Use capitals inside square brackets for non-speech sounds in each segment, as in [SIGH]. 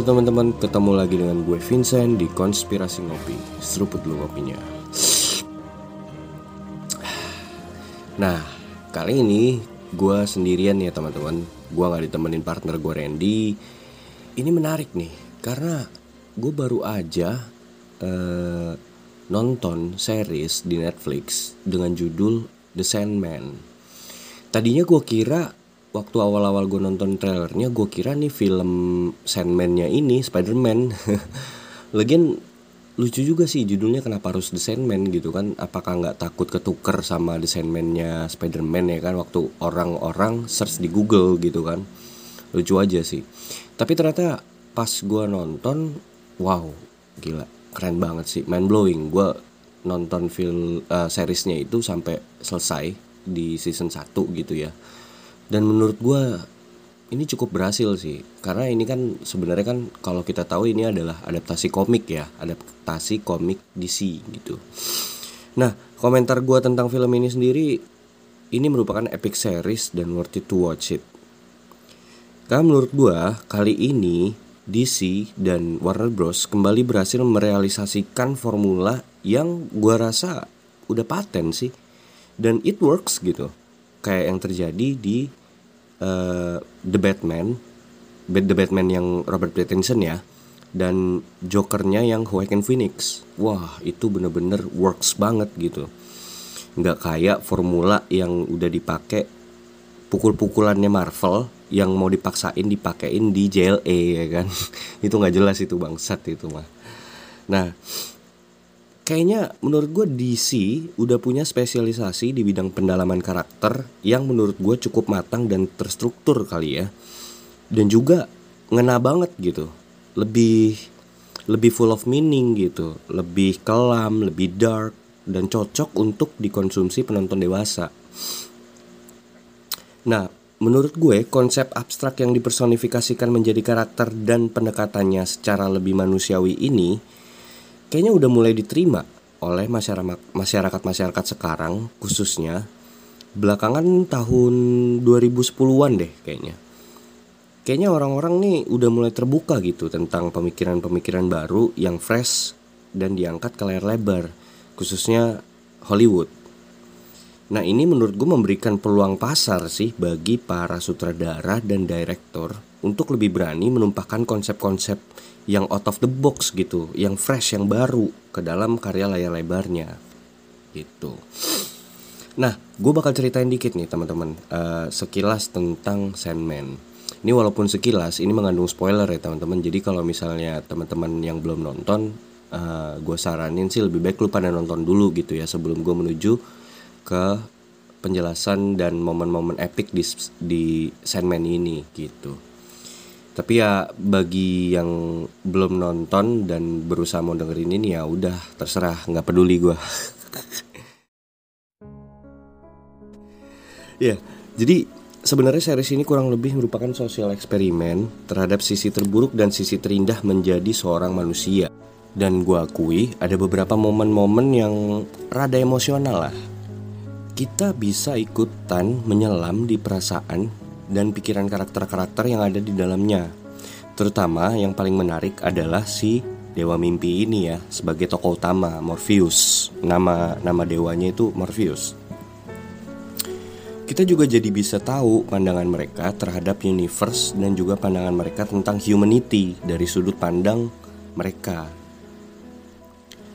Halo teman-teman, ketemu lagi dengan gue Vincent di Konspirasi Ngopi Seruput dulu ngopinya. Nah, kali ini gue sendirian ya teman-teman. Gue gak ditemenin partner gue Randy. Ini menarik nih, karena gue baru aja uh, nonton series di Netflix dengan judul The Sandman. Tadinya gue kira waktu awal-awal gue nonton trailernya gue kira nih film Sandman-nya ini Spider-Man. [LAUGHS] Lagian lucu juga sih judulnya kenapa harus The Sandman gitu kan. Apakah nggak takut ketuker sama The Sandman-nya Spider-Man ya kan Waktu orang-orang search di Google gitu kan. Lucu aja sih. Tapi ternyata pas gue nonton Wow gila keren banget sih. Mind blowing. Gue nonton film uh, seriesnya itu sampai selesai di season 1 gitu ya dan menurut gue ini cukup berhasil sih. Karena ini kan sebenarnya kan kalau kita tahu ini adalah adaptasi komik ya adaptasi komik DC gitu. Nah komentar gue tentang film ini sendiri ini merupakan epic series dan worth it to watch it. Karena menurut gue kali ini DC dan Warner Bros. kembali berhasil merealisasikan formula yang gue rasa udah paten sih. Dan it works gitu. Kayak yang terjadi di uh, The Batman The Batman yang Robert Pattinson ya dan Jokernya yang Joaquin Phoenix. Wah itu bener-bener works banget gitu. Nggak kayak formula yang udah dipakai pukul-pukulannya Marvel yang mau dipaksain dipakein di JLA ya kan? [LAUGHS] Itu nggak jelas itu bangsat itu mah. Nah kayaknya menurut gue DC udah punya spesialisasi di bidang pendalaman karakter yang menurut gue cukup matang dan terstruktur kali ya. Dan juga ngena banget gitu. Lebih lebih full of meaning gitu. Lebih kelam lebih dark dan cocok untuk dikonsumsi penonton dewasa. Nah menurut gue konsep abstrak yang dipersonifikasikan menjadi karakter dan pendekatannya secara lebih manusiawi ini kayaknya udah mulai diterima oleh masyarakat masyarakat masyarakat sekarang khususnya belakangan tahun 2010-an deh kayaknya. Kayaknya orang-orang nih udah mulai terbuka gitu tentang pemikiran-pemikiran baru yang fresh dan diangkat ke layar lebar, khususnya Hollywood. Nah ini menurut gue memberikan peluang pasar sih bagi para sutradara dan direktor untuk lebih berani menumpahkan konsep-konsep yang out of the box gitu, yang fresh, yang baru ke dalam karya layar lebarnya gitu. Nah, gue bakal ceritain dikit nih teman-teman uh, sekilas tentang Sandman. Ini walaupun sekilas, ini mengandung spoiler ya teman-teman. Jadi kalau misalnya teman-teman yang belum nonton, uh, eh, gue saranin sih lebih baik lu pada nonton dulu gitu ya sebelum gue menuju ke penjelasan dan momen-momen epic di di Sandman ini gitu. Tapi ya bagi yang belum nonton dan berusaha mau dengerin ini ya udah terserah nggak peduli gue. [LAUGHS] ya jadi sebenarnya series ini kurang lebih merupakan sosial eksperimen terhadap sisi terburuk dan sisi terindah menjadi seorang manusia. Dan gue akui ada beberapa momen-momen yang rada emosional lah. Kita bisa ikutan menyelam di perasaan dan pikiran karakter-karakter yang ada di dalamnya. Terutama yang paling menarik adalah si Dewa Mimpi ini ya sebagai tokoh utama Morpheus. Nama nama dewanya itu Morpheus. kita juga jadi bisa tahu pandangan mereka terhadap universe dan juga pandangan mereka tentang humanity dari sudut pandang mereka.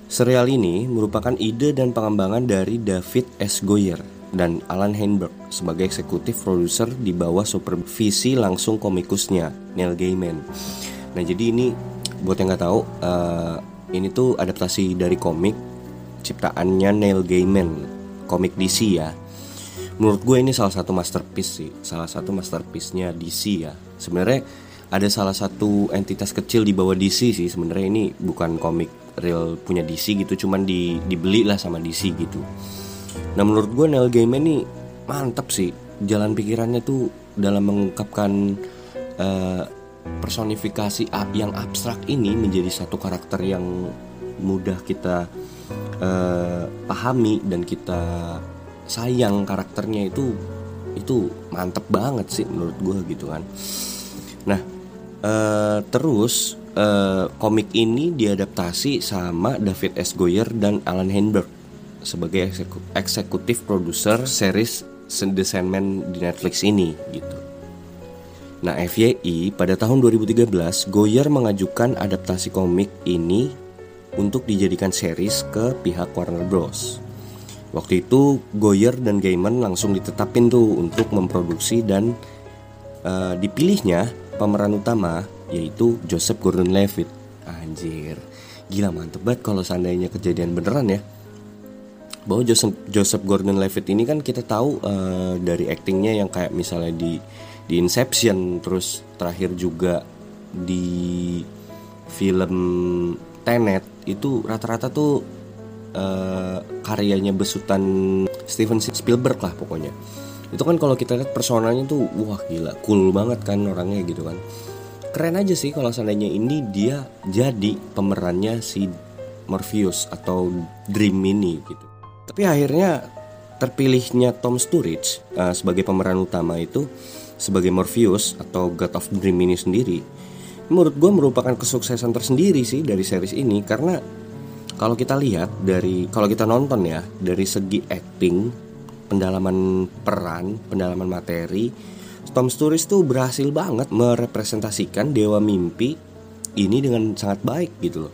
Serial ini merupakan ide dan pengembangan dari David S. Goyer dan Alan Heinberg sebagai eksekutif produser di bawah supervisi langsung komikusnya Neil Gaiman. Nah jadi ini buat yang nggak tahu uh, ini tuh adaptasi dari komik ciptaannya Neil Gaiman, komik DC ya. Menurut gue ini salah satu masterpiece sih salah satu masterpiece-nya DC ya. Sebenarnya ada salah satu entitas kecil di bawah DC sih sebenarnya ini bukan komik real punya DC gitu cuman di dibeli lah sama DC gitu nah menurut gue Neil Gaiman ini mantap sih. Jalan pikirannya tuh dalam mengungkapkan uh, personifikasi yang abstrak ini menjadi satu karakter yang mudah kita uh, pahami dan kita sayang karakternya itu itu mantep banget sih menurut gue gitu kan. Nah uh, terus uh, komik ini diadaptasi sama David S. Goyer dan Alan Heinberg sebagai eksekutif produser series The Sandman di Netflix ini gitu Nah FYI pada tahun 2013 Goyer mengajukan adaptasi komik ini untuk dijadikan series ke pihak Warner Bros. Waktu itu Goyer dan Gaiman langsung ditetapin tuh untuk memproduksi dan uh, dipilihnya pemeran utama yaitu Joseph Gordon-Levitt. Anjir, gila mantep banget kalau seandainya kejadian beneran ya. Bahwa Joseph Joseph Gordon-Levitt ini kan kita tahu uh, dari aktingnya yang kayak misalnya di di Inception terus terakhir juga di film Tenet itu rata-rata tuh uh, karyanya besutan Steven Spielberg lah pokoknya. Itu kan kalau kita lihat personanya tuh wah gila cool banget kan orangnya gitu kan. Keren aja sih kalau seandainya ini dia jadi pemerannya si Morpheus atau Dream ini gitu tapi akhirnya terpilihnya Tom Sturridge uh, sebagai pemeran utama itu sebagai Morpheus atau God of Dream ini sendiri menurut gue merupakan kesuksesan tersendiri sih dari series ini karena kalau kita lihat dari kalau kita nonton ya dari segi acting, pendalaman peran, pendalaman materi, Tom Sturridge tuh berhasil banget merepresentasikan dewa mimpi ini dengan sangat baik gitu loh.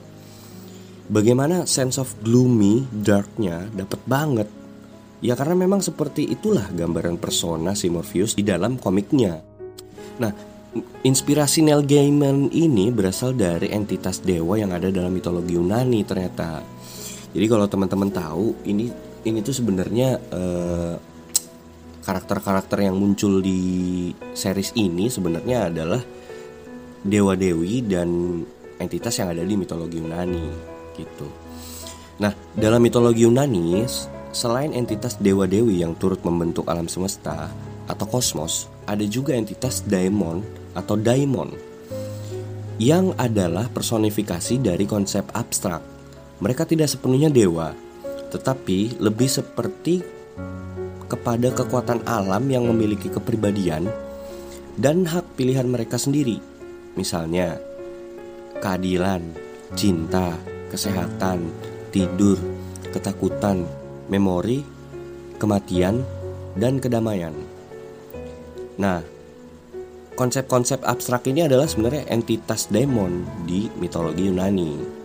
Bagaimana sense of gloomy, darknya dapat banget. Ya karena memang seperti itulah gambaran persona si Morpheus di dalam komiknya. Nah, inspirasi Neil Gaiman ini berasal dari entitas dewa yang ada dalam mitologi Yunani ternyata. Jadi kalau teman-teman tahu ini ini tuh sebenarnya karakter karakter-karakter yang muncul di series ini sebenarnya adalah dewa dewi dan entitas yang ada di mitologi Yunani gitu. Nah dalam mitologi Yunani selain entitas dewa dewi yang turut membentuk alam semesta atau kosmos, ada juga entitas daemon atau daimon yang adalah personifikasi dari konsep abstrak. Mereka tidak sepenuhnya dewa, tetapi lebih seperti kepada kekuatan alam yang memiliki kepribadian dan hak pilihan mereka sendiri. Misalnya, keadilan, cinta, kesehatan, tidur, ketakutan, memori, kematian, dan kedamaian. Nah, konsep-konsep abstrak ini adalah sebenarnya entitas demon di mitologi Yunani.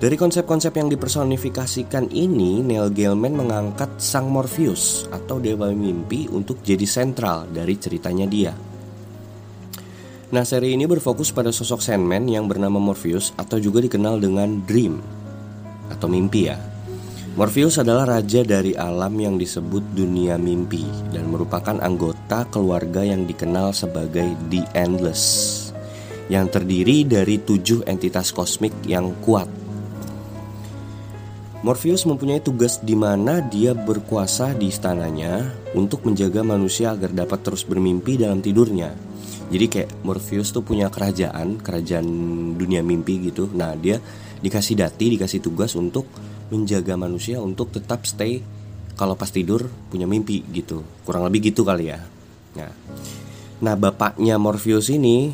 Dari konsep-konsep yang dipersonifikasikan ini, Neil Gaiman mengangkat sang Morpheus atau dewa mimpi untuk jadi sentral dari ceritanya dia. Nah, seri ini berfokus pada sosok Sandman yang bernama Morpheus atau juga dikenal dengan Dream atau mimpi ya. Morpheus adalah raja dari alam yang disebut dunia mimpi dan merupakan anggota keluarga yang dikenal sebagai The Endless yang terdiri dari tujuh entitas kosmik yang kuat. Morpheus mempunyai tugas di mana dia berkuasa di istananya untuk menjaga manusia agar dapat terus bermimpi dalam tidurnya. Jadi kayak Morpheus tuh punya kerajaan, kerajaan dunia mimpi gitu. Nah, dia dikasih dati, dikasih tugas untuk menjaga manusia untuk tetap stay kalau pas tidur punya mimpi gitu kurang lebih gitu kali ya nah nah bapaknya Morpheus ini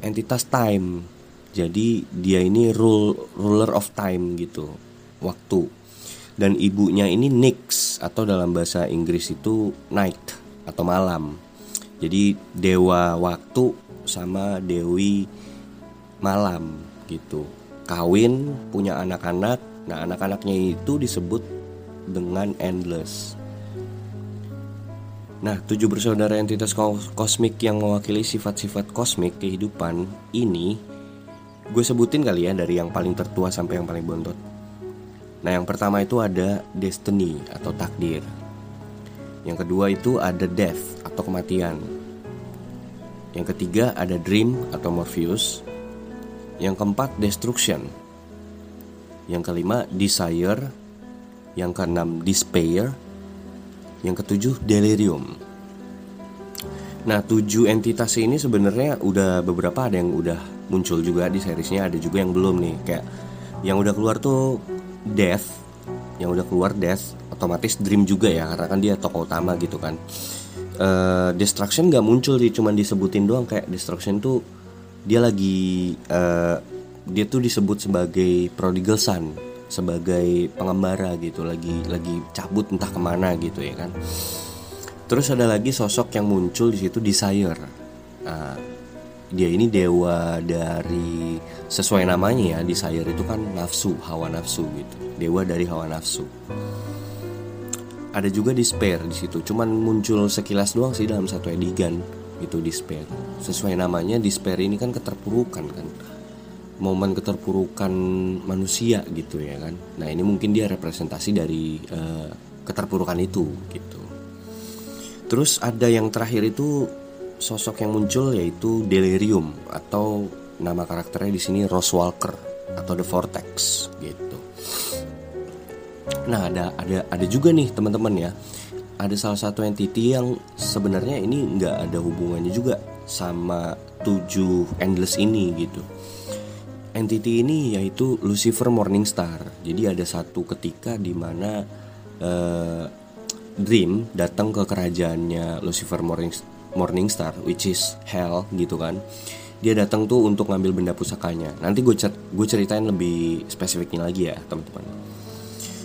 entitas time jadi dia ini rule ruler of time gitu waktu dan ibunya ini Nyx atau dalam bahasa Inggris itu night atau malam. Jadi dewa waktu sama dewi malam gitu. Kawin, punya anak-anak. Nah, anak-anaknya itu disebut dengan endless. Nah, tujuh bersaudara entitas kosmik yang mewakili sifat-sifat kosmik kehidupan ini gue sebutin kali ya dari yang paling tertua sampai yang paling bontot. Nah, yang pertama itu ada destiny atau takdir. Yang kedua itu ada death atau kematian. Yang ketiga ada dream atau Morpheus. Yang keempat destruction. Yang kelima desire. Yang keenam despair. Yang ketujuh delirium. Nah, tujuh entitas ini sebenarnya udah beberapa ada yang udah muncul juga di seriesnya, ada juga yang belum nih. Kayak yang udah keluar tuh Death yang udah keluar Death otomatis Dream juga ya karena kan dia tokoh utama gitu kan. Uh, Destruction nggak muncul sih cuman disebutin doang kayak Destruction tuh dia lagi uh, dia tuh disebut sebagai prodigal son sebagai pengembara gitu lagi lagi cabut entah ke mana gitu ya kan. Terus ada lagi sosok yang muncul di situ Desire. Nah, dia ini dewa dari sesuai namanya ya desire itu kan nafsu hawa nafsu gitu. Dewa dari hawa nafsu ada juga despair di situ. Cuman muncul sekilas doang sih dalam satu edigan itu despair. Sesuai namanya despair ini kan keterpurukan kan? Momen keterpurukan manusia gitu ya kan? Nah ini mungkin dia representasi dari uh, keterpurukan itu gitu. Terus ada yang terakhir itu sosok yang muncul yaitu Delirium atau nama karakternya di sini Rose Walker atau The Vortex gitu. Nah ada ada ada juga nih teman-teman ya ada salah satu entity yang sebenarnya ini nggak ada hubungannya juga sama tujuh endless ini gitu. Entity ini yaitu Lucifer Morningstar. Jadi ada satu ketika di mana uh, Dream datang ke kerajaannya Lucifer Morningstar Morning Star which is hell gitu kan dia datang tuh untuk ngambil benda pusakanya nanti gue cer ceritain lebih spesifiknya lagi ya teman-teman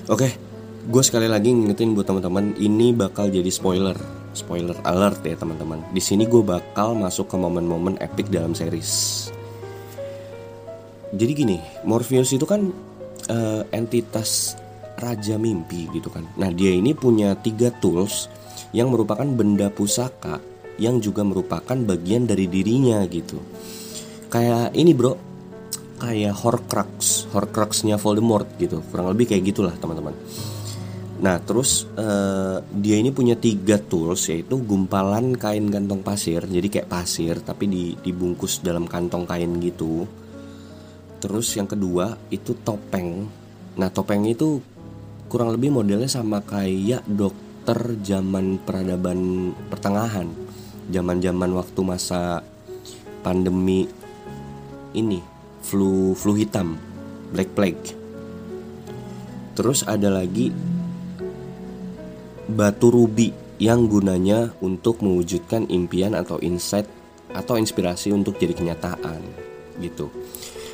oke gue sekali lagi ngingetin buat teman-teman ini bakal jadi spoiler. Spoiler alert ya teman-teman. Di sini gue bakal masuk ke momen-momen epic dalam series. Jadi gini Morpheus itu kan uh, entitas raja mimpi gitu kan. Nah dia ini punya tiga tools yang merupakan benda pusaka yang juga merupakan bagian dari dirinya gitu. Kayak ini bro, kayak Horcrux, Horcruxnya Voldemort gitu, kurang lebih kayak gitulah teman-teman. Nah terus uh, dia ini punya tiga tools yaitu gumpalan kain kantong pasir, jadi kayak pasir tapi dibungkus dalam kantong kain gitu. Terus yang kedua itu topeng. Nah topeng itu kurang lebih modelnya sama kayak dokter zaman peradaban pertengahan zaman-zaman waktu masa pandemi ini flu flu hitam black plague terus ada lagi batu rubi yang gunanya untuk mewujudkan impian atau insight atau inspirasi untuk jadi kenyataan gitu.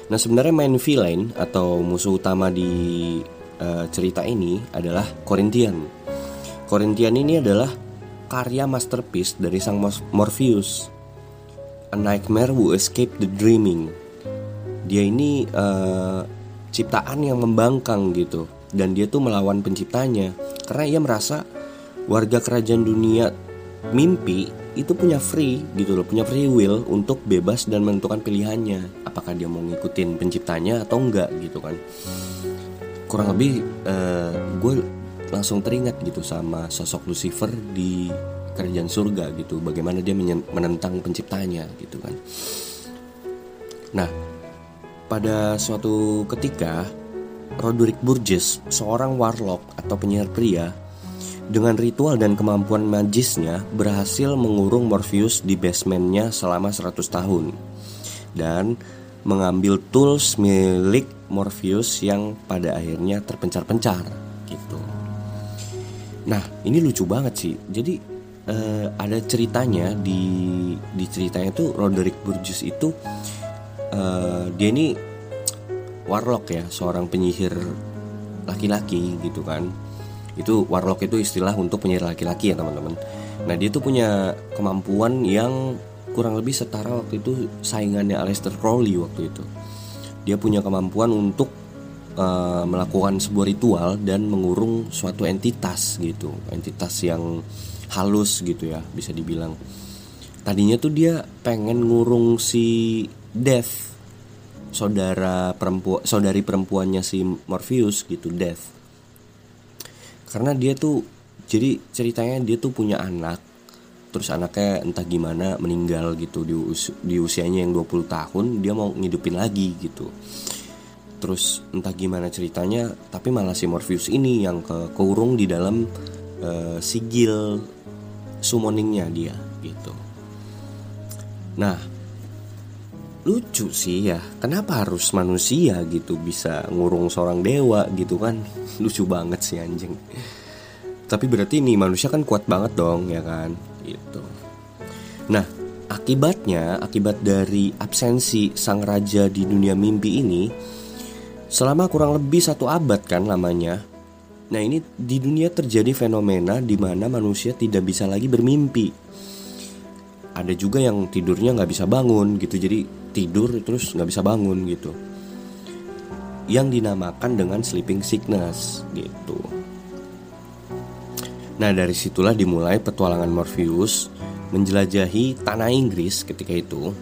Nah sebenarnya main villain atau musuh utama di uh, cerita ini adalah Corinthian. Corinthian ini adalah karya masterpiece dari sang Morpheus. A Nightmare Who Escaped the Dreaming. Dia ini uh, ciptaan yang membangkang gitu dan dia tuh melawan penciptanya karena ia merasa warga kerajaan dunia mimpi itu punya free gitu loh, punya free will untuk bebas dan menentukan pilihannya. Apakah dia mau ngikutin penciptanya atau enggak gitu kan. Kurang lebih uh, gue langsung teringat gitu sama sosok Lucifer di kerajaan surga gitu bagaimana dia menentang penciptanya gitu kan nah pada suatu ketika Roderick Burgess seorang warlock atau penyihir pria dengan ritual dan kemampuan magisnya berhasil mengurung Morpheus di basementnya selama 100 tahun dan mengambil tools milik Morpheus yang pada akhirnya terpencar-pencar gitu. Nah, ini lucu banget sih. Jadi uh, ada ceritanya di di ceritanya tuh Roderick Burgess itu uh, dia ini warlock ya, seorang penyihir laki-laki gitu kan. Itu warlock itu istilah untuk penyihir laki-laki ya teman-teman. Nah dia tuh punya kemampuan yang kurang lebih setara waktu itu saingannya Aleister Crowley waktu itu. Dia punya kemampuan untuk uh, melakukan sebuah ritual dan mengurung suatu entitas gitu. Entitas yang halus gitu ya bisa dibilang. Tadinya tuh dia pengen ngurung si Death. Saudara perempuan saudari perempuannya si Morpheus gitu Death. Karena dia tuh jadi ceritanya dia tuh punya anak. Terus anaknya entah gimana meninggal gitu di, us di usianya yang 20 tahun dia mau ngidupin lagi gitu. Terus entah gimana ceritanya tapi malah si Morpheus ini yang ke keurung di dalam uh, sigil summoningnya dia gitu. Nah lucu sih ya. Kenapa harus manusia gitu bisa ngurung seorang dewa gitu kan? [LAUGHS] Lucu banget sih anjing. Tapi berarti ini manusia kan kuat banget dong ya kan? Gitu. Nah akibatnya akibat dari absensi sang raja di dunia mimpi ini selama kurang lebih satu abad kan lamanya nah ini di dunia terjadi fenomena di mana manusia tidak bisa lagi bermimpi ada juga yang tidurnya nggak bisa bangun gitu jadi tidur terus nggak bisa bangun gitu. Yang dinamakan dengan sleeping sickness gitu. Nah dari situlah dimulai petualangan Morpheus menjelajahi tanah Inggris ketika itu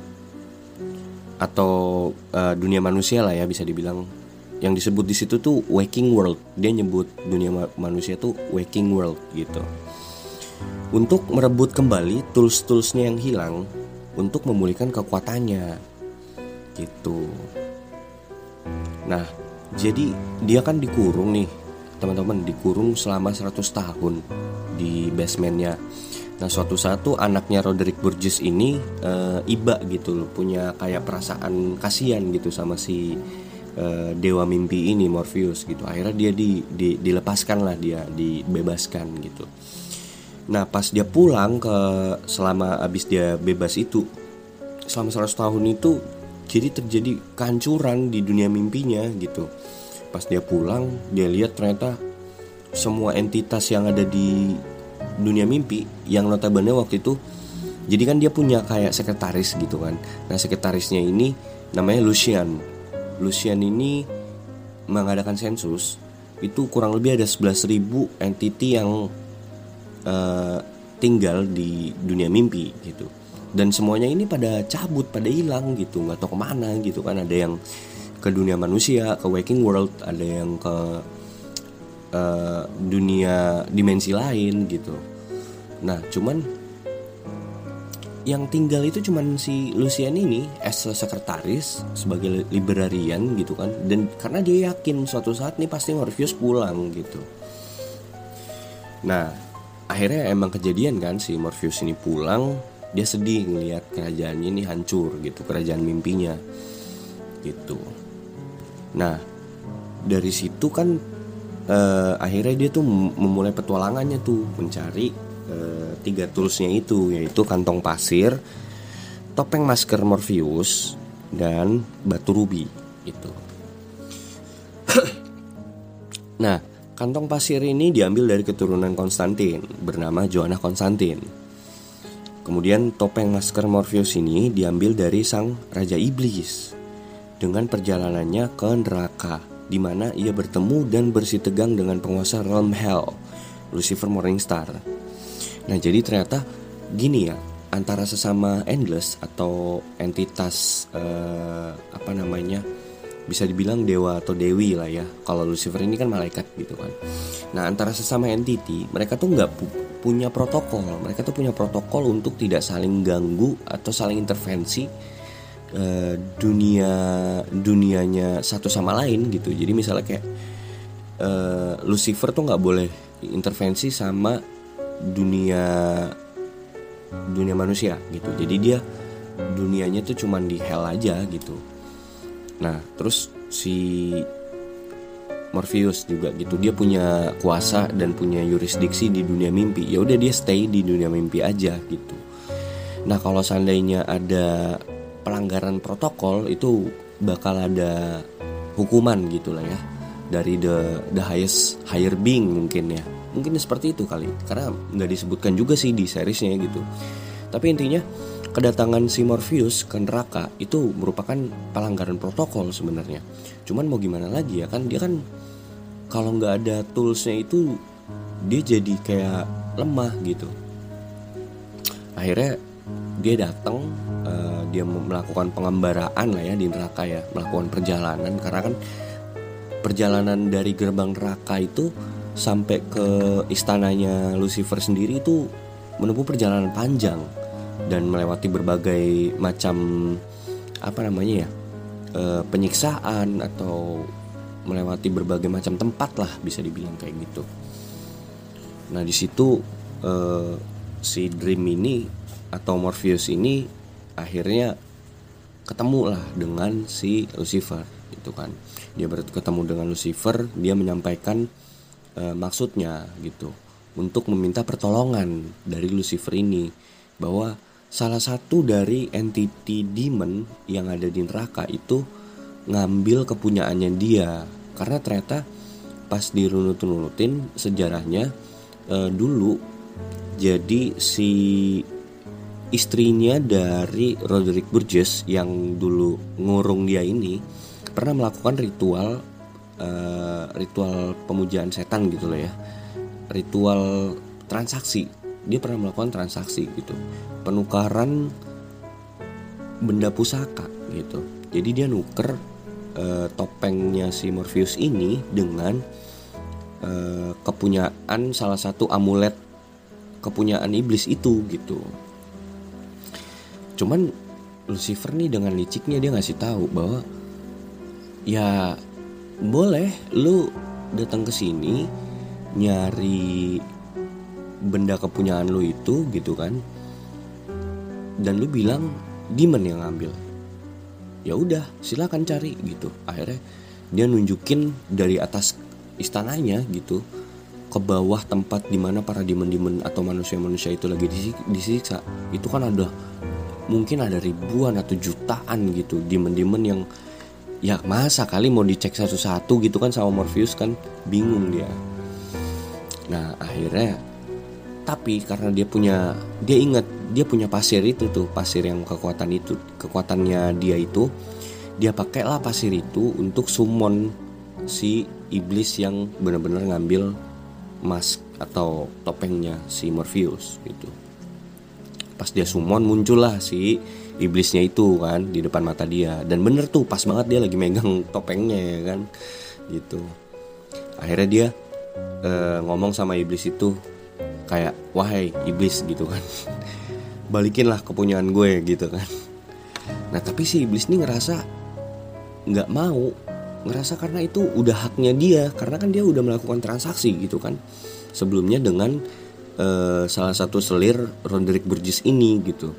atau uh, dunia manusia lah ya bisa dibilang. Yang disebut di situ tuh waking world. Dia nyebut dunia ma manusia tuh waking world gitu untuk merebut kembali tools-toolsnya yang hilang untuk memulihkan kekuatannya. Gitu. Nah jadi dia kan dikurung nih teman-teman dikurung selama 100 tahun di basementnya. Nah suatu satu anaknya Roderick Burgess ini e, iba gitu loh punya kayak perasaan kasihan gitu sama si e, dewa mimpi ini Morpheus gitu. Akhirnya dia di, di dilepaskan lah dia dibebaskan gitu Nah pas dia pulang ke selama abis dia bebas itu selama 100 tahun itu jadi terjadi kehancuran di dunia mimpinya gitu. Pas dia pulang dia lihat ternyata semua entitas yang ada di dunia mimpi yang notabene waktu itu jadi kan dia punya kayak sekretaris gitu kan. Nah sekretarisnya ini namanya Lucian. Lucian ini mengadakan sensus itu kurang lebih ada 11.000 entiti yang uh, tinggal di dunia mimpi gitu. Dan semuanya ini pada cabut pada hilang gitu. Nggak tahu ke mana gitu kan. Ada yang ke dunia manusia ke waking world ada yang ke uh, dunia dimensi lain gitu. Nah cuman yang tinggal itu cuman si Lucian ini as sekretaris sebagai librarian gitu kan. Dan karena dia yakin suatu saat nih pasti Morpheus pulang gitu. Nah akhirnya emang kejadian kan si Morpheus ini pulang dia sedih ngelihat kerajaannya ini hancur gitu kerajaan mimpinya gitu. Nah dari situ kan uh, akhirnya dia tuh memulai petualangannya tuh mencari uh, tiga toolsnya itu yaitu kantong pasir topeng masker Morpheus dan batu rubi itu [COUGHS] nah Kantong pasir ini diambil dari keturunan Konstantin bernama Joanna Konstantin. Kemudian topeng masker Morpheus ini diambil dari sang Raja Iblis dengan perjalanannya ke neraka di mana ia bertemu dan bersih tegang dengan penguasa realm Hell, Lucifer Morningstar. Nah, jadi ternyata gini ya, antara sesama endless atau entitas uh, apa namanya? Bisa dibilang dewa atau dewi lah ya. Kalau Lucifer ini kan malaikat gitu kan. Nah antara sesama entity mereka tuh nggak pu punya protokol. Mereka tuh punya protokol untuk tidak saling ganggu atau saling intervensi uh, dunia dunianya satu sama lain gitu. Jadi misalnya kayak uh, Lucifer tuh nggak boleh intervensi sama dunia dunia manusia gitu. Jadi dia dunianya tuh cuman di hell aja gitu Nah, terus si Morpheus juga gitu. Dia punya kuasa dan punya yurisdiksi di dunia mimpi. Ya udah dia stay di dunia mimpi aja gitu. Nah kalau seandainya ada pelanggaran protokol itu bakal ada hukuman gitu lah ya. Dari the the highest higher being mungkin ya. Mungkin seperti itu kali. Karena nggak disebutkan juga sih di seriesnya gitu. Tapi intinya kedatangan si Morpheus ke neraka itu merupakan pelanggaran protokol sebenarnya. Cuman mau gimana lagi ya kan? Dia kan kalau nggak ada toolsnya itu dia jadi kayak lemah gitu. Akhirnya dia datang uh, dia melakukan pengembaraan lah ya di neraka ya melakukan perjalanan. Karena kan perjalanan dari gerbang neraka itu sampai ke istananya Lucifer sendiri itu menempuh perjalanan panjang dan melewati berbagai macam apa namanya ya e, penyiksaan atau melewati berbagai macam tempat lah bisa dibilang kayak gitu. Nah di situ e, si Dream ini atau Morpheus ini akhirnya ketemu lah dengan si Lucifer itu kan dia bertemu dengan Lucifer dia menyampaikan e, maksudnya gitu untuk meminta pertolongan dari Lucifer ini bahwa salah satu dari entity demon yang ada di neraka itu ngambil kepunyaannya dia. Karena ternyata pas dirunut-runutin sejarahnya e, dulu jadi si istrinya dari Roderick Burgess yang dulu ngurung dia ini pernah melakukan ritual uh, ritual pemujaan setan gitu loh ya. Ritual transaksi dia pernah melakukan transaksi gitu. Penukaran benda pusaka gitu. Jadi dia nuker uh, topengnya si Morpheus ini dengan uh, kepunyaan salah satu amulet kepunyaan iblis itu gitu. Cuman Lucifer nih dengan liciknya dia ngasih tahu bahwa ya boleh lu datang ke sini nyari benda kepunyaan lu itu gitu kan. Dan lu bilang demon yang ngambil. Ya udah silakan cari gitu. Akhirnya dia nunjukin dari atas istananya gitu ke bawah tempat di mana para demon-demon atau manusia-manusia itu lagi disiksa. Itu kan ada mungkin ada ribuan atau jutaan gitu demon-demon yang ya masa kali mau dicek satu-satu gitu kan sama Morpheus kan. Bingung dia. Nah akhirnya tapi karena dia punya dia ingat dia punya pasir itu tuh pasir yang kekuatan itu kekuatannya dia itu dia pakailah pasir itu untuk summon si iblis yang benar-benar ngambil mask atau topengnya si Morpheus gitu. Pas dia summon muncullah si iblisnya itu kan di depan mata dia. Dan bener tuh pas banget dia lagi megang topengnya ya kan? Gitu. Akhirnya dia e, ngomong sama iblis itu kayak wahai iblis gitu kan. [LAUGHS] Balikinlah kepunyaan gue gitu kan. Nah tapi si iblis ini ngerasa nggak mau ngerasa karena itu udah haknya dia karena kan dia udah melakukan transaksi gitu kan. Sebelumnya dengan uh, salah satu selir Roderick Burgess ini gitu.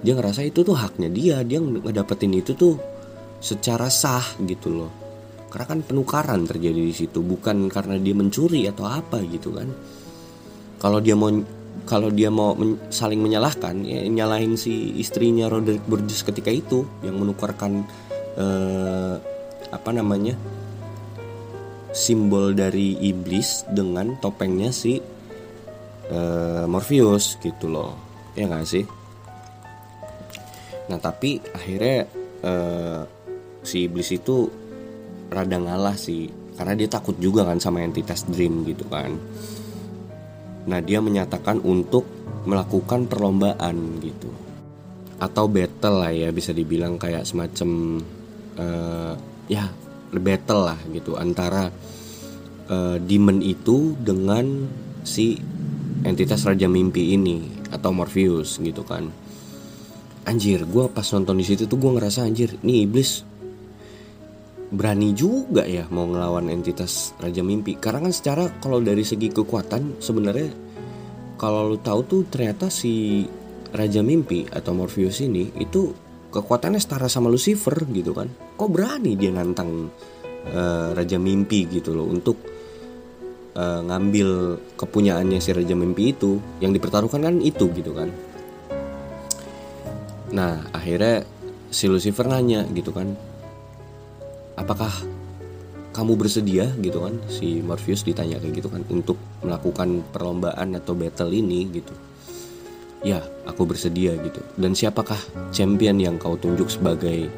Dia ngerasa itu tuh haknya dia dia ngedapetin itu tuh secara sah gitu loh. Karena kan penukaran terjadi di situ bukan karena dia mencuri atau apa gitu kan kalau dia mau kalau dia mau men, saling menyalahkan ya nyalahin si istrinya Roderick Burgess ketika itu yang menukarkan eh, apa namanya simbol dari iblis dengan topengnya si eh, Morpheus gitu loh. Ya nggak sih? Nah tapi akhirnya uh, si iblis itu rada ngalah sih. Karena dia takut juga kan sama entitas dream gitu kan. Nah dia menyatakan untuk melakukan perlombaan gitu. Atau battle lah ya bisa dibilang kayak semacam uh, ya battle lah gitu antara uh, demon itu dengan si entitas raja mimpi ini atau Morpheus gitu kan. Anjir gue pas nonton di situ tuh gue ngerasa anjir nih iblis berani juga ya mau ngelawan entitas raja mimpi. Karena kan secara kalau dari segi kekuatan sebenarnya kalau lu tahu tuh ternyata si raja mimpi atau Morpheus ini itu kekuatannya setara sama Lucifer gitu kan. Kok berani dia nantang uh, raja mimpi gitu loh untuk uh, ngambil kepunyaannya si raja mimpi itu? Yang dipertaruhkan kan itu gitu kan. Nah akhirnya si Lucifer nanya gitu kan Apakah kamu bersedia gitu kan si Morpheus ditanya kayak gitu kan untuk melakukan perlombaan atau battle ini gitu? Ya aku bersedia gitu. Dan siapakah champion yang kau tunjuk sebagai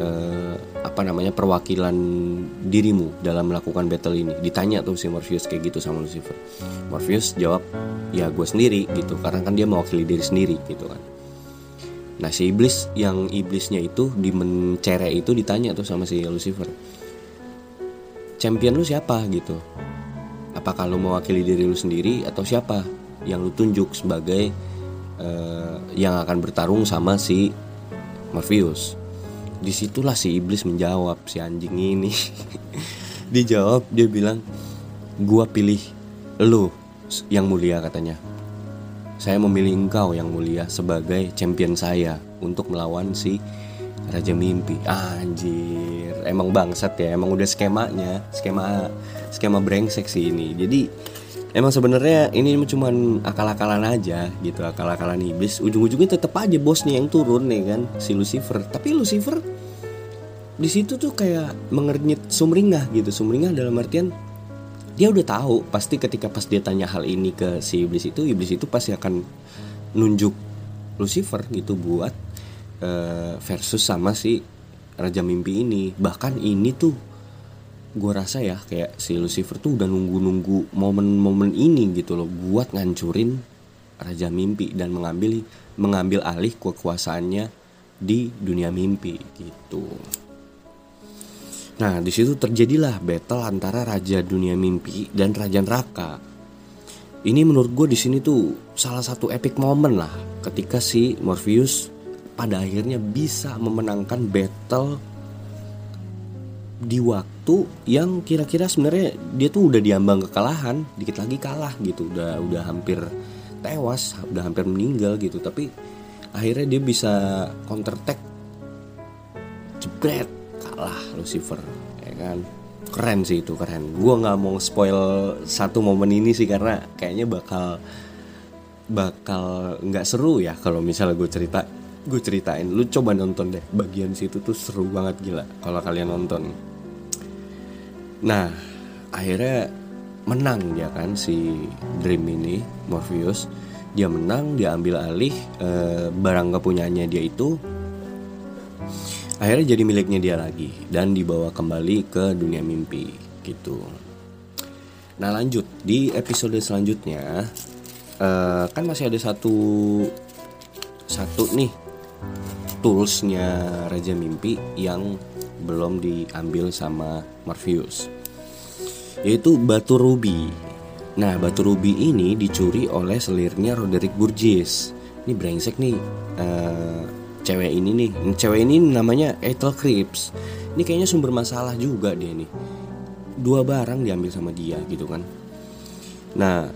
uh, apa namanya perwakilan dirimu dalam melakukan battle ini? Ditanya tuh si Morpheus kayak gitu sama Lucifer. Morpheus jawab ya gue sendiri gitu. Karena kan dia mewakili diri sendiri gitu kan nah si iblis yang iblisnya itu di mencere itu ditanya tuh sama si Lucifer champion lu siapa? Gitu. Apakah lu mewakili diri lu sendiri atau siapa yang lu tunjuk sebagai uh, yang akan bertarung sama si Morpheus? Di situlah si iblis menjawab si anjing ini. [LAUGHS] Dijawab dia bilang gua pilih lu yang mulia katanya saya memilih engkau yang mulia sebagai champion saya untuk melawan si Raja Mimpi. Anjir. Emang bangsat ya. Emang udah skemanya Skema skema brengsek sih ini. Jadi Emang sebenarnya ini cuma akal-akalan aja gitu akal-akalan iblis. Ujung-ujungnya tetap aja bosnya yang turun nih kan si Lucifer. Tapi Lucifer di situ tuh kayak mengernyit sumringah gitu. Sumringah dalam artian dia udah tahu pasti ketika pas dia tanya hal ini ke si iblis itu iblis itu pasti akan nunjuk Lucifer gitu buat uh, versus sama si Raja Mimpi ini bahkan ini tuh gue rasa ya kayak si Lucifer tuh udah nunggu-nunggu momen-momen ini gitu loh buat ngancurin Raja Mimpi dan mengambil mengambil alih kekuasaannya di dunia mimpi gitu. Nah, di situ terjadilah battle antara Raja Dunia Mimpi dan Raja Neraka. Ini menurut gue di sini tuh salah satu epic moment lah ketika si Morpheus pada akhirnya bisa memenangkan battle di waktu yang kira-kira sebenarnya dia tuh udah diambang kekalahan dikit lagi kalah gitu. Udah udah hampir tewas udah hampir meninggal gitu. Tapi akhirnya dia bisa counter attack jebret kalah Lucifer ya kan? Keren sih itu keren. Gue nggak mau spoil satu momen ini sih karena kayaknya bakal bakal nggak seru ya kalau misalnya gue cerita gue ceritain. Lu coba nonton deh bagian situ tuh seru banget gila kalau kalian nonton. Nah akhirnya menang dia kan si Dream ini Morpheus. Dia menang dia ambil alih e, barang kepunyaannya dia itu akhirnya jadi miliknya dia lagi dan dibawa kembali ke dunia mimpi gitu. Nah lanjut. Di episode selanjutnya e, kan masih ada satu satu nih toolsnya Raja Mimpi yang belum diambil sama Morpheus yaitu batu ruby. Nah batu ruby ini dicuri oleh selirnya Roderick Burgess. Ini brengsek nih uh, cewek ini nih. Cewek ini namanya Ethel Crips ini kayaknya sumber masalah juga dia nih. Dua barang diambil sama dia gitu kan. Nah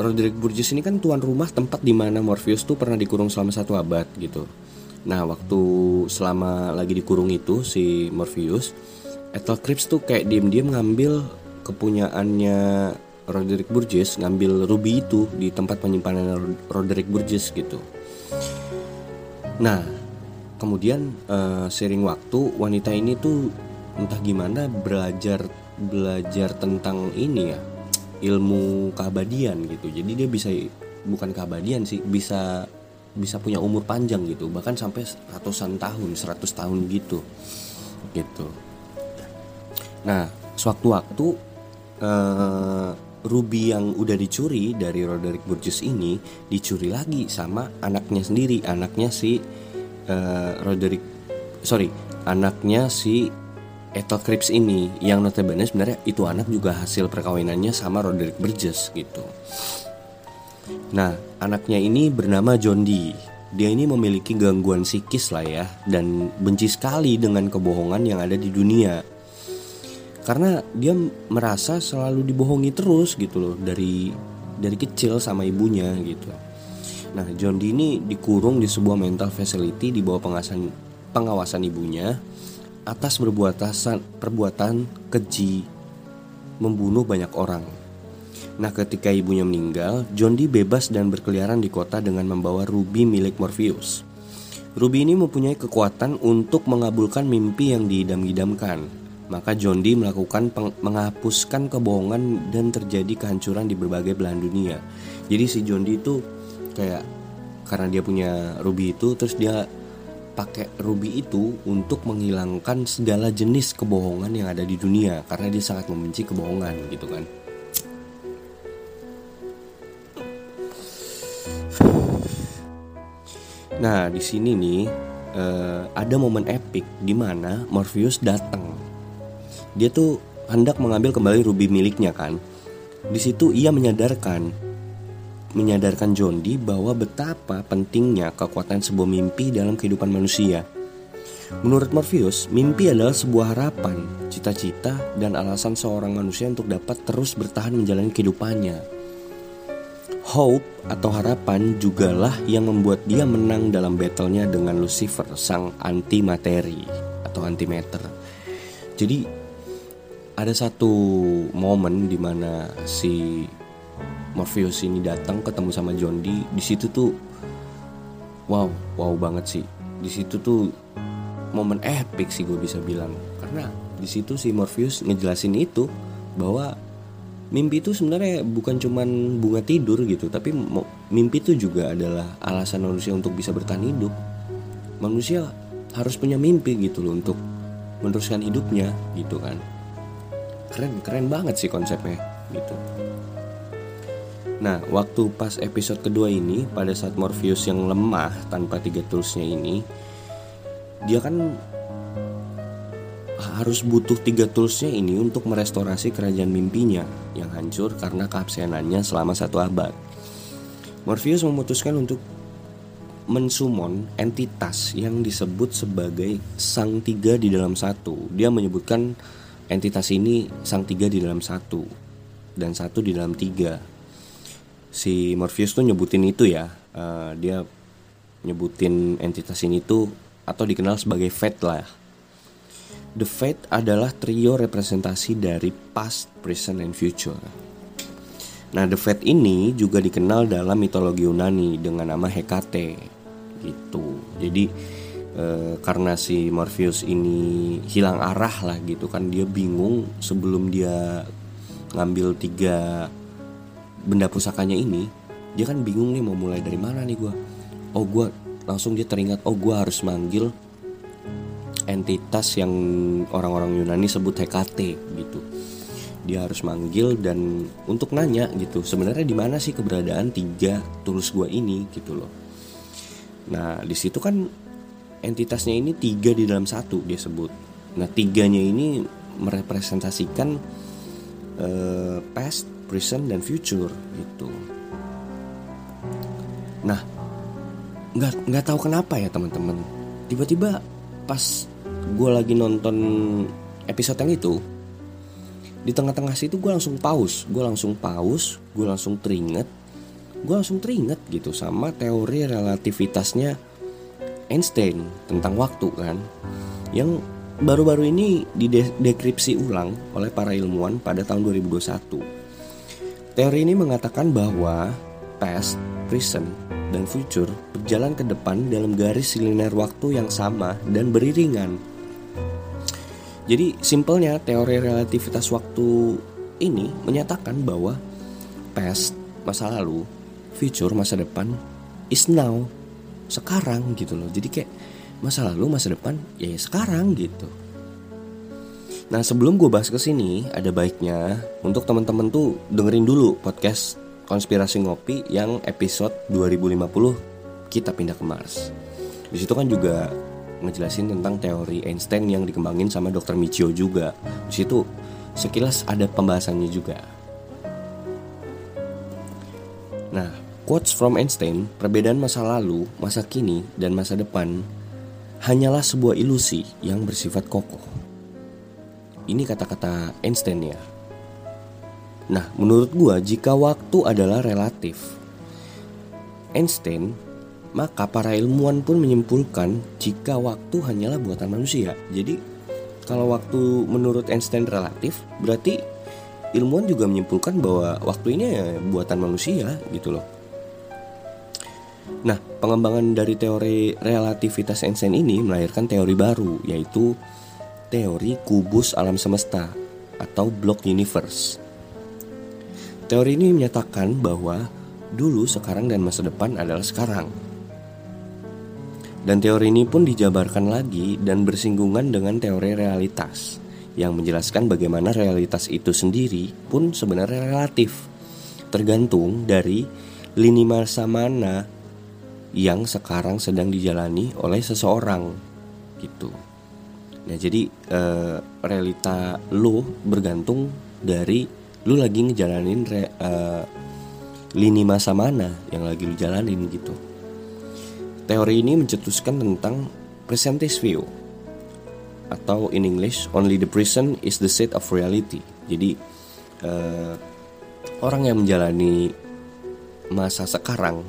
Roderick Burgess ini kan tuan rumah tempat di mana Morpheus tuh pernah dikurung selama satu abad gitu. Nah waktu selama lagi dikurung itu si Morpheus Ethel Crips tuh kayak diem-diem ngambil kepunyaannya Roderick Burgess ngambil ruby itu di tempat penyimpanan Roderick Burgess gitu. Nah kemudian uh, sering waktu wanita ini tuh entah gimana belajar belajar tentang ini ya ilmu keabadian gitu. Jadi dia bisa bukan keabadian sih bisa bisa punya umur panjang gitu bahkan sampai ratusan tahun 100 tahun gitu gitu nah sewaktu-waktu uh, ruby yang udah dicuri dari Roderick Burgess ini dicuri lagi sama anaknya sendiri anaknya si uh, Roderick sorry anaknya si Ethel Crips ini yang notabene sebenarnya itu anak juga hasil perkawinannya sama Roderick Burgess gitu Nah, anaknya ini bernama John Dee. Dia ini memiliki gangguan psikis lah ya dan benci sekali dengan kebohongan yang ada di dunia. Karena dia merasa selalu dibohongi terus gitu loh dari dari kecil sama ibunya gitu. Nah, John Dee ini dikurung di sebuah mental facility di bawah pengawasan pengawasan ibunya atas perbuatan perbuatan keji membunuh banyak orang. Nah ketika ibunya meninggal, John Dee bebas dan berkeliaran di kota dengan membawa ruby milik Morpheus. Ruby ini mempunyai kekuatan untuk mengabulkan mimpi yang diidam-idamkan. maka John Dee melakukan menghapuskan kebohongan dan terjadi kehancuran di berbagai belahan dunia. Jadi si John Dee itu kayak karena dia punya ruby itu terus dia pakai ruby itu untuk menghilangkan segala jenis kebohongan yang ada di dunia karena dia sangat membenci kebohongan gitu kan. Nah, di sini nih uh, ada momen epic di mana Morpheus datang. Dia tuh hendak mengambil kembali ruby miliknya kan. Di situ ia menyadarkan menyadarkan John Dee bahwa betapa pentingnya kekuatan sebuah mimpi dalam kehidupan manusia. Menurut Morpheus, mimpi adalah sebuah harapan, cita-cita, dan alasan seorang manusia untuk dapat terus bertahan menjalani kehidupannya. Hope atau harapan jugalah yang membuat dia menang dalam battlenya dengan Lucifer, sang anti materi atau anti matter. Jadi ada satu momen di mana si Morpheus ini datang ketemu sama John Dee. Di situ tuh wow, wow banget sih. Di situ tuh momen epic sih gue bisa bilang. Karena di situ si Morpheus ngejelasin itu bahwa mimpi itu sebenarnya bukan cuman bunga tidur gitu tapi mimpi itu juga adalah alasan manusia untuk bisa bertahan hidup manusia harus punya mimpi gitu loh untuk meneruskan hidupnya gitu kan keren keren banget sih konsepnya gitu nah waktu pas episode kedua ini pada saat Morpheus yang lemah tanpa tiga toolsnya ini dia kan harus butuh tiga toolsnya ini untuk merestorasi kerajaan mimpinya yang hancur karena keabsenannya selama satu abad. Morpheus memutuskan untuk mensumon entitas yang disebut sebagai sang tiga di dalam satu. Dia menyebutkan entitas ini sang tiga di dalam satu dan satu di dalam tiga. Si Morpheus tuh nyebutin itu ya. Uh, dia nyebutin entitas ini tuh atau dikenal sebagai Fate lah The Fate adalah trio representasi dari past, present, and future. Nah, The Fate ini juga dikenal dalam mitologi Yunani dengan nama Hekate gitu. Jadi e, karena si Morpheus ini hilang arah lah gitu kan dia bingung sebelum dia ngambil tiga benda pusakanya ini dia kan bingung nih mau mulai dari mana nih gue oh gue langsung dia teringat oh gue harus manggil entitas yang orang-orang Yunani sebut Hekate gitu. Dia harus manggil dan untuk nanya gitu sebenarnya di mana sih keberadaan tiga tulus gua ini? Gitu loh. Nah di situ kan entitasnya ini tiga di dalam satu dia sebut. Nah tiganya ini merepresentasikan uh, past present dan future gitu. Nah nggak nggak tahu kenapa ya teman-teman. Tiba-tiba pas gue lagi nonton episode yang itu di tengah-tengah situ gue langsung pause gue langsung pause gue langsung teringat gue langsung teringat gitu sama teori relativitasnya Einstein tentang waktu kan. Yang baru-baru ini didekripsi ulang oleh para ilmuwan pada tahun 2021 teori ini mengatakan bahwa past, present, dan future berjalan ke depan dalam garis linear waktu yang sama dan beriringan jadi simpelnya teori relativitas waktu ini menyatakan bahwa past masa lalu, future masa depan is now sekarang gitu loh. Jadi kayak masa lalu masa depan ya, ya sekarang gitu. Nah sebelum gue bahas ke sini ada baiknya untuk teman-teman tuh dengerin dulu podcast konspirasi ngopi yang episode 2050 kita pindah ke Mars. Di situ kan juga ngejelasin tentang teori Einstein yang dikembangin sama Dr. Michio juga. Di situ sekilas ada pembahasannya juga. Nah, quotes from Einstein, perbedaan masa lalu, masa kini, dan masa depan hanyalah sebuah ilusi yang bersifat kokoh. Ini kata-kata Einstein ya. Nah, menurut gua jika waktu adalah relatif, Einstein maka para ilmuwan pun menyimpulkan jika waktu hanyalah buatan manusia. Jadi kalau waktu menurut Einstein relatif, berarti ilmuwan juga menyimpulkan bahwa waktu ini ya buatan manusia gitu loh. Nah, pengembangan dari teori relativitas Einstein ini melahirkan teori baru yaitu teori kubus alam semesta atau block universe. Teori ini menyatakan bahwa dulu, sekarang, dan masa depan adalah sekarang. Dan teori ini pun dijabarkan lagi dan bersinggungan dengan teori realitas yang menjelaskan bagaimana realitas itu sendiri pun sebenarnya relatif, tergantung dari lini masa mana yang sekarang sedang dijalani oleh seseorang gitu. Nah jadi uh, realita lu bergantung dari lu lagi ngejalanin re, uh, lini masa mana yang lagi lu jalanin gitu. Teori ini mencetuskan tentang presentist view atau in English only the present is the state of reality. Jadi uh, orang yang menjalani masa sekarang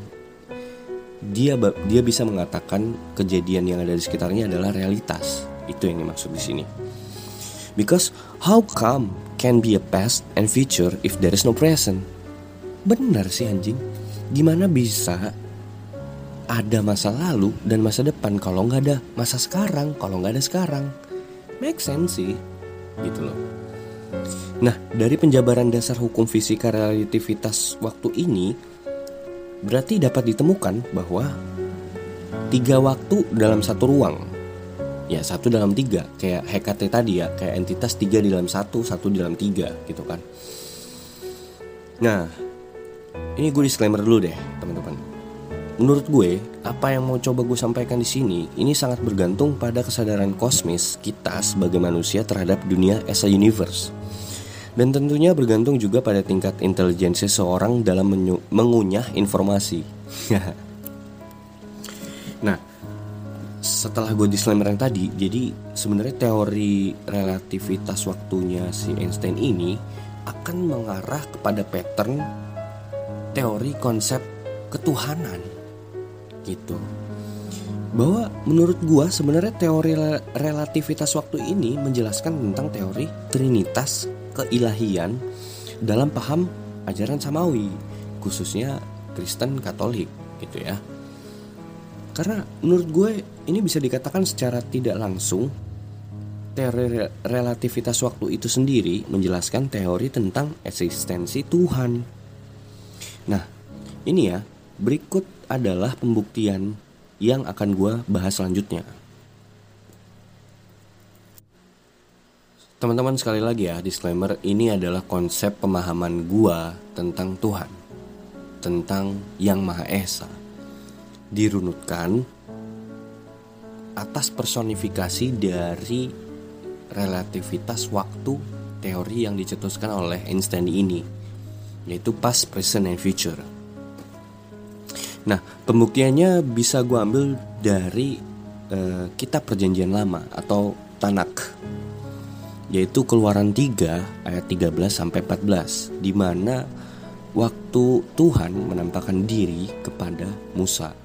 dia dia bisa mengatakan kejadian yang ada di sekitarnya adalah realitas. Itu yang dimaksud di sini. Because how come can be a past and future if there is no present? Benar sih anjing. Gimana bisa ada masa lalu dan masa depan kalau nggak ada masa sekarang, kalau nggak ada sekarang? Make sense sih, gitu loh. Nah, dari penjabaran dasar hukum fisika relativitas waktu ini, Berarti dapat ditemukan bahwa tiga waktu dalam satu ruang ya satu dalam tiga. Kayak HKT tadi ya kayak entitas tiga di dalam satu satu di dalam tiga gitu kan. Nah ini gue disclaimer dulu deh teman-teman. Menurut gue apa yang mau coba gue sampaikan di sini ini sangat bergantung pada kesadaran kosmis kita sebagai manusia terhadap dunia as a universe. Dan tentunya bergantung juga pada tingkat intelijensi seseorang dalam mengunyah informasi. [LAUGHS] setelah gue disclaimer yang tadi, jadi sebenarnya teori relativitas waktunya si Einstein ini akan mengarah kepada pattern teori konsep ketuhanan gitu. Bahwa menurut gua sebenarnya teori relativitas waktu ini menjelaskan tentang teori trinitas keilahian dalam paham ajaran samawi khususnya Kristen Katolik gitu ya. Karena menurut gue ini bisa dikatakan secara tidak langsung teori relativitas waktu itu sendiri menjelaskan teori tentang eksistensi Tuhan nah ini ya berikut adalah pembuktian yang akan gue bahas selanjutnya. Teman-teman sekali lagi ya disclaimer ini adalah konsep pemahaman gue tentang Tuhan, tentang Yang Maha Esa, dirunutkan atas personifikasi dari relativitas waktu teori yang dicetuskan oleh Einstein ini, yaitu past, present, and future. Nah, pembuktiannya bisa gue ambil dari uh, kitab perjanjian lama atau Tanak yaitu Keluaran 3 ayat 13 sampai 14 di mana waktu Tuhan menampakkan diri kepada Musa.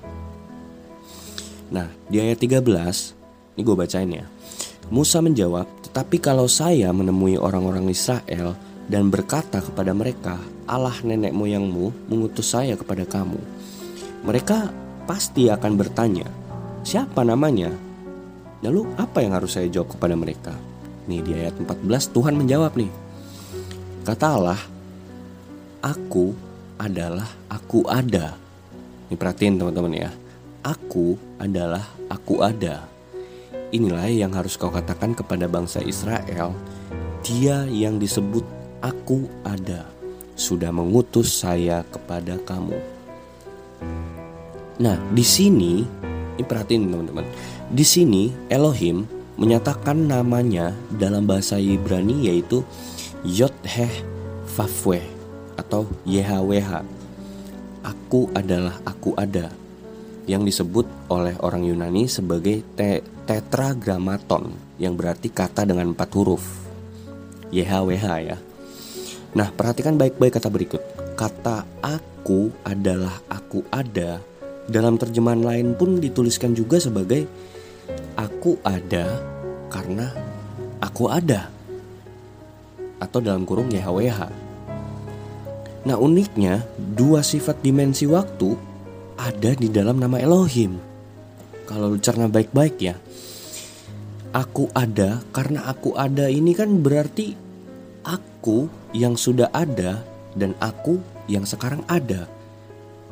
Nah, di ayat 13 ini gue bacain ya. Musa menjawab, "Tetapi kalau saya menemui orang-orang Israel dan berkata kepada mereka, Allah nenek moyangmu mengutus saya kepada kamu." Mereka pasti akan bertanya, siapa namanya? Lalu apa yang harus saya jawab kepada mereka? Nih di ayat 14 Tuhan menjawab nih. Kata Allah, aku adalah aku ada. Ini perhatiin teman-teman ya. Aku adalah aku ada. Inilah yang harus kau katakan kepada bangsa Israel. Dia yang disebut aku ada sudah mengutus saya kepada kamu. Nah, di sini, ini perhatiin teman-teman. Di sini Elohim menyatakan namanya dalam bahasa Ibrani yaitu Yod Heh Fafwe atau YHWH. Aku adalah aku ada yang disebut oleh orang Yunani sebagai te tetragrammaton yang berarti kata dengan empat huruf. YHWH ya. Nah, perhatikan baik-baik kata berikut. Kata aku adalah aku ada dalam terjemahan lain pun dituliskan juga sebagai aku ada karena aku ada atau dalam kurung YHWH. Nah uniknya dua sifat dimensi waktu ada di dalam nama Elohim. Kalau lu cerna baik-baik ya. aku ada karena aku ada ini kan berarti aku yang sudah ada dan aku yang sekarang ada.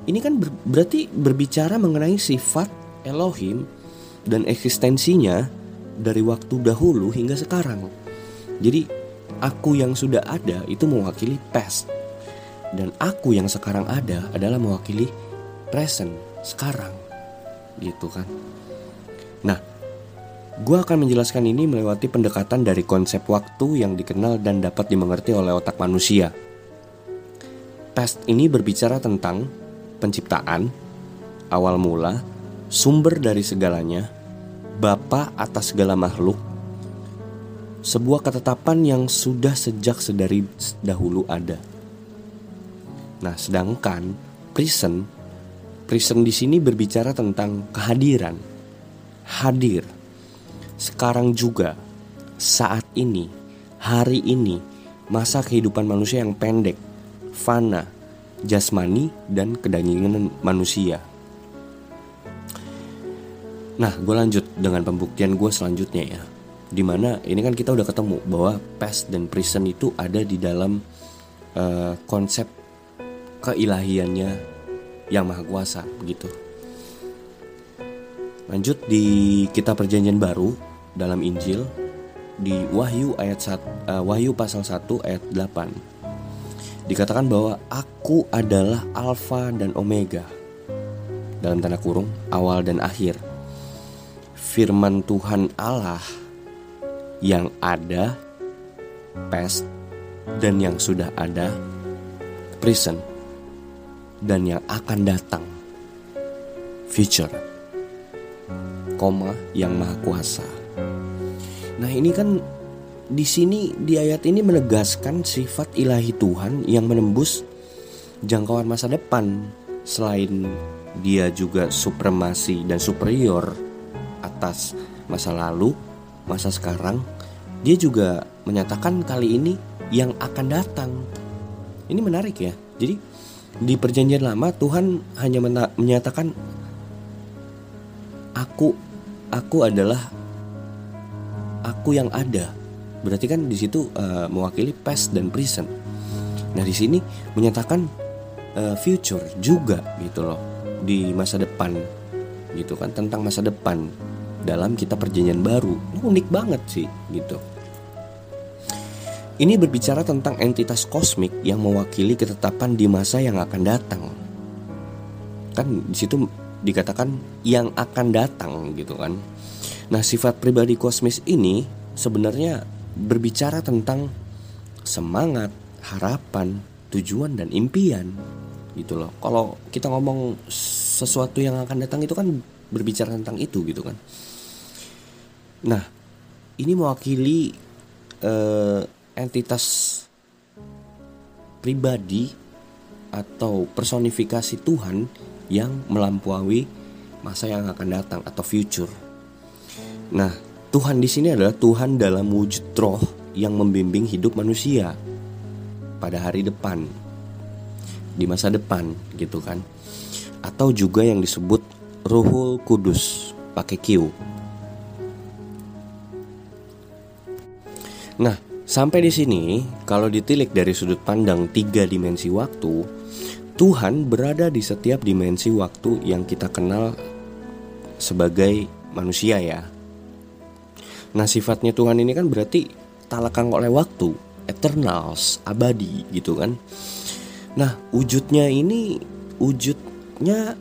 Ini kan ber berarti berbicara mengenai sifat Elohim dan eksistensinya dari waktu dahulu hingga sekarang. Jadi aku yang sudah ada itu mewakili past dan aku yang sekarang ada adalah mewakili present sekarang gitu kan. Nah, Gue akan menjelaskan ini melewati pendekatan dari konsep waktu yang dikenal dan dapat dimengerti oleh otak manusia. Past ini berbicara tentang penciptaan, awal mula, sumber dari segalanya, bapa atas segala makhluk, sebuah ketetapan yang sudah sejak sedari dahulu ada. Nah, sedangkan prison, prison di sini berbicara tentang kehadiran, hadir, sekarang juga, saat ini, hari ini, masa kehidupan manusia yang pendek, fana, jasmani, dan kedangingan manusia. Nah, gue lanjut dengan pembuktian gue selanjutnya ya. Di mana ini kan kita udah ketemu bahwa past dan prison itu ada di dalam uh, konsep keilahiannya yang maha kuasa begitu. Lanjut di kitab perjanjian baru dalam Injil di Wahyu ayat 1, uh, Wahyu pasal 1 ayat 8. Dikatakan bahwa aku adalah alfa dan omega. Dalam tanda kurung awal dan akhir. Firman Tuhan Allah yang ada past dan yang sudah ada present dan yang akan datang future koma yang maha kuasa. Nah, ini kan di sini di ayat ini menegaskan sifat ilahi Tuhan yang menembus jangkauan masa depan selain dia juga supremasi dan superior atas masa lalu, masa sekarang, dia juga menyatakan kali ini yang akan datang. Ini menarik ya. Jadi di perjanjian lama Tuhan hanya menyatakan aku aku adalah aku yang ada. Berarti kan di situ uh, mewakili past dan present. Nah, di sini menyatakan uh, future juga gitu loh di masa depan gitu kan tentang masa depan dalam kita perjanjian baru. Unik banget sih gitu. Ini berbicara tentang entitas kosmik yang mewakili ketetapan di masa yang akan datang. Kan di situ dikatakan yang akan datang gitu kan. Nah, sifat pribadi kosmis ini sebenarnya berbicara tentang semangat, harapan, tujuan dan impian gitu loh. Kalau kita ngomong sesuatu yang akan datang itu kan berbicara tentang itu gitu kan. Nah, ini mewakili uh, entitas pribadi atau personifikasi Tuhan yang melampaui masa yang akan datang atau future. Nah, Tuhan di sini adalah Tuhan dalam wujud roh yang membimbing hidup manusia pada hari depan, di masa depan gitu kan. Atau juga yang disebut Ruhul Kudus pakai Q. Nah, sampai di sini kalau ditilik dari sudut pandang tiga dimensi waktu, Tuhan berada di setiap dimensi waktu yang kita kenal sebagai manusia ya. Nah sifatnya Tuhan ini kan berarti tak lekang oleh waktu, eternals, abadi gitu kan. Nah wujudnya ini wujudnya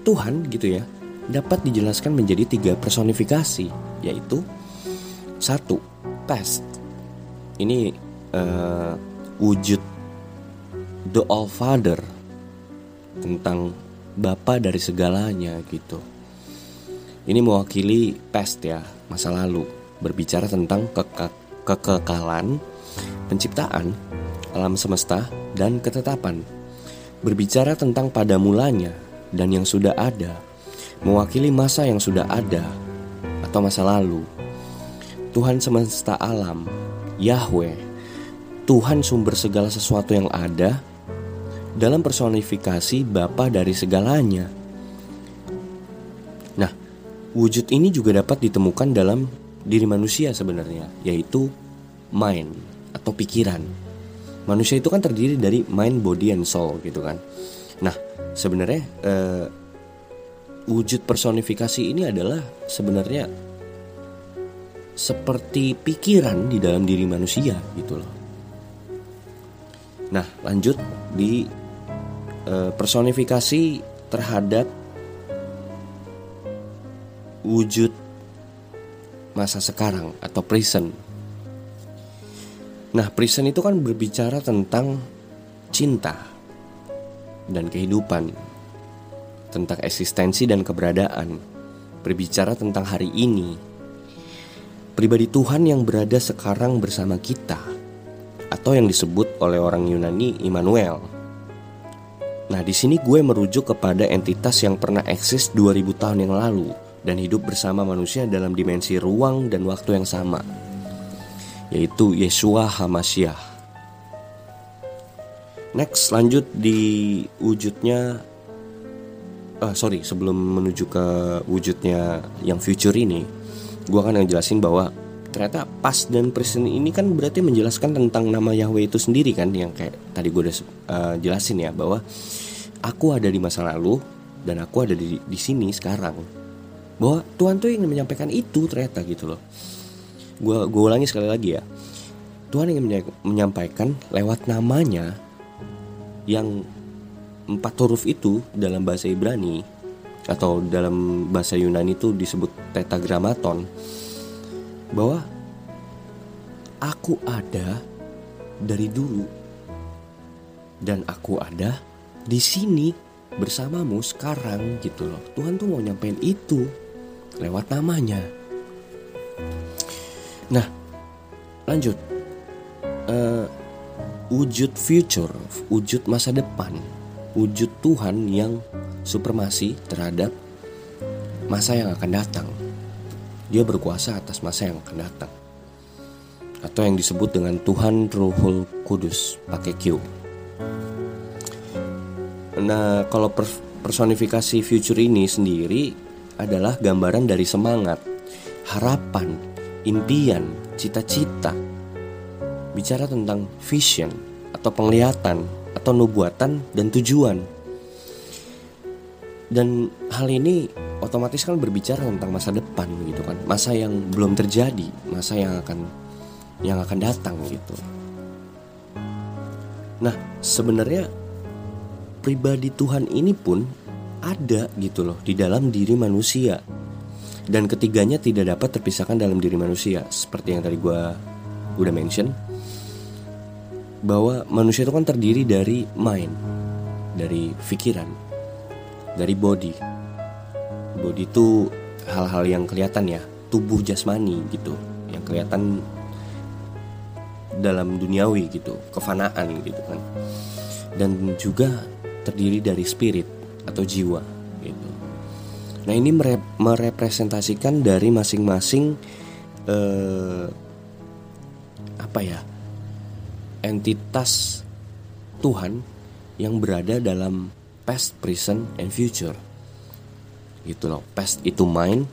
Tuhan gitu ya dapat dijelaskan menjadi tiga personifikasi yaitu satu past ini uh, wujud the All Father tentang Bapa dari segalanya gitu. Ini mewakili past ya, masa lalu, berbicara tentang keke kekekalan, penciptaan, alam semesta, dan ketetapan. Berbicara tentang pada mulanya dan yang sudah ada, mewakili masa yang sudah ada atau masa lalu. Tuhan semesta alam, Yahweh, Tuhan sumber segala sesuatu yang ada dalam personifikasi Bapa dari segalanya. Nah, wujud ini juga dapat ditemukan dalam diri manusia sebenarnya, yaitu mind atau pikiran. Manusia itu kan terdiri dari mind, body, and soul gitu kan. Nah, sebenarnya uh, wujud personifikasi ini adalah sebenarnya seperti pikiran di dalam diri manusia gitu loh. Nah, lanjut di uh, personifikasi terhadap wujud masa sekarang atau present. Nah, present itu kan berbicara tentang cinta dan kehidupan, tentang eksistensi dan keberadaan, berbicara tentang hari ini. Pribadi Tuhan yang berada sekarang bersama kita atau yang disebut oleh orang Yunani Immanuel. Nah, di sini gue merujuk kepada entitas yang pernah eksis 2000 tahun yang lalu dan hidup bersama manusia dalam dimensi ruang dan waktu yang sama, yaitu Yesua Hamasyah. Next, lanjut di wujudnya. Uh, sorry, sebelum menuju ke wujudnya yang future ini, gue akan ngejelasin bahwa ternyata pas dan present ini kan berarti menjelaskan tentang nama Yahweh itu sendiri kan yang kayak tadi gue udah uh, jelasin ya bahwa aku ada di masa lalu dan aku ada di di sini sekarang. Bahwa Tuhan tuh ingin menyampaikan itu ternyata gitu loh. Gue gue ulangi sekali lagi ya. Tuhan ingin menyampaikan lewat namanya yang empat huruf itu dalam bahasa Ibrani atau dalam bahasa Yunani itu disebut tetragramaton bahwa aku ada dari dulu dan aku ada di sini bersamamu sekarang gitu loh Tuhan tuh mau nyampein itu lewat namanya. Nah, lanjut. Uh, wujud future, wujud masa depan, wujud Tuhan yang supremasi terhadap masa yang akan datang. Dia berkuasa atas masa yang akan datang. Atau yang disebut dengan Tuhan Ruhul Kudus pakai Q. Nah, kalau personifikasi future ini sendiri adalah gambaran dari semangat, harapan, impian, cita-cita. Bicara tentang vision atau penglihatan atau nubuatan dan tujuan. Dan hal ini otomatis kan berbicara tentang masa depan gitu kan, masa yang belum terjadi, masa yang akan yang akan datang gitu. Nah, sebenarnya pribadi Tuhan ini pun ada gitu loh di dalam diri manusia dan ketiganya tidak dapat terpisahkan dalam diri manusia seperti yang tadi gue udah mention bahwa manusia itu kan terdiri dari mind dari pikiran dari body body itu hal-hal yang kelihatan ya tubuh jasmani gitu yang kelihatan dalam duniawi gitu kefanaan gitu kan dan juga terdiri dari spirit atau jiwa gitu. Nah ini mere merepresentasikan dari masing-masing eh, apa ya entitas Tuhan yang berada dalam past, present, and future. Gitu loh. Past itu mind,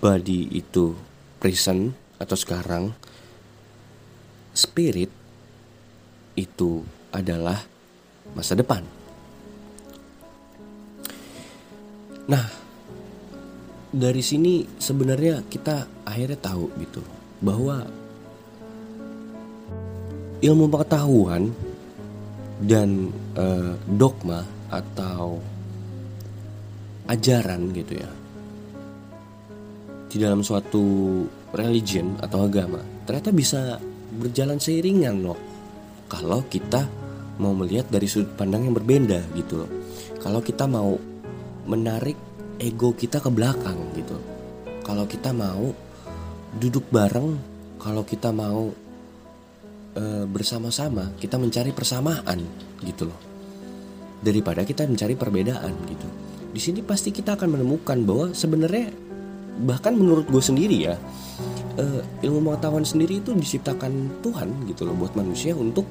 body itu present atau sekarang, spirit itu adalah masa depan. Nah, dari sini sebenarnya kita akhirnya tahu gitu bahwa ilmu pengetahuan dan uh, dogma atau ajaran gitu ya di dalam suatu religion atau agama ternyata bisa berjalan seiringan loh kalau kita mau melihat dari sudut pandang yang berbeda gitu loh kalau kita mau menarik ego kita ke belakang gitu. Kalau kita mau duduk bareng, kalau kita mau e, bersama-sama, kita mencari persamaan gitu loh. Daripada kita mencari perbedaan gitu. Di sini pasti kita akan menemukan bahwa sebenarnya bahkan menurut gue sendiri ya e, ilmu pengetahuan sendiri itu diciptakan Tuhan gitu loh buat manusia untuk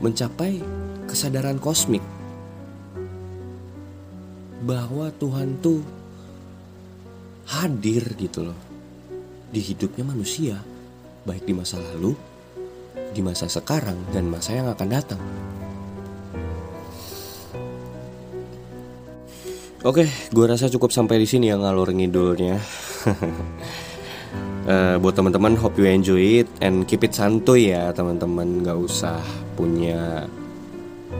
mencapai kesadaran kosmik bahwa Tuhan tuh hadir gitu loh di hidupnya manusia, baik di masa lalu, di masa sekarang, dan masa yang akan datang. Oke, gue rasa cukup sampai di sini ya ngalur ngidulnya. uh, [LAUGHS] buat teman-teman, hope you enjoy it and keep it santuy ya teman-teman. Gak usah punya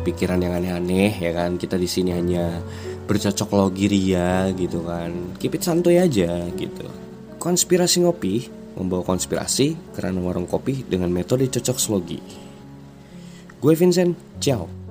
pikiran yang aneh-aneh ya kan. Kita di sini hanya bercocok logi ria gitu kan. Keep it santuy aja gitu. Konspirasi ngopi membawa konspirasi karena warung kopi dengan metode cocok slogi. Gue Vincent, ciao.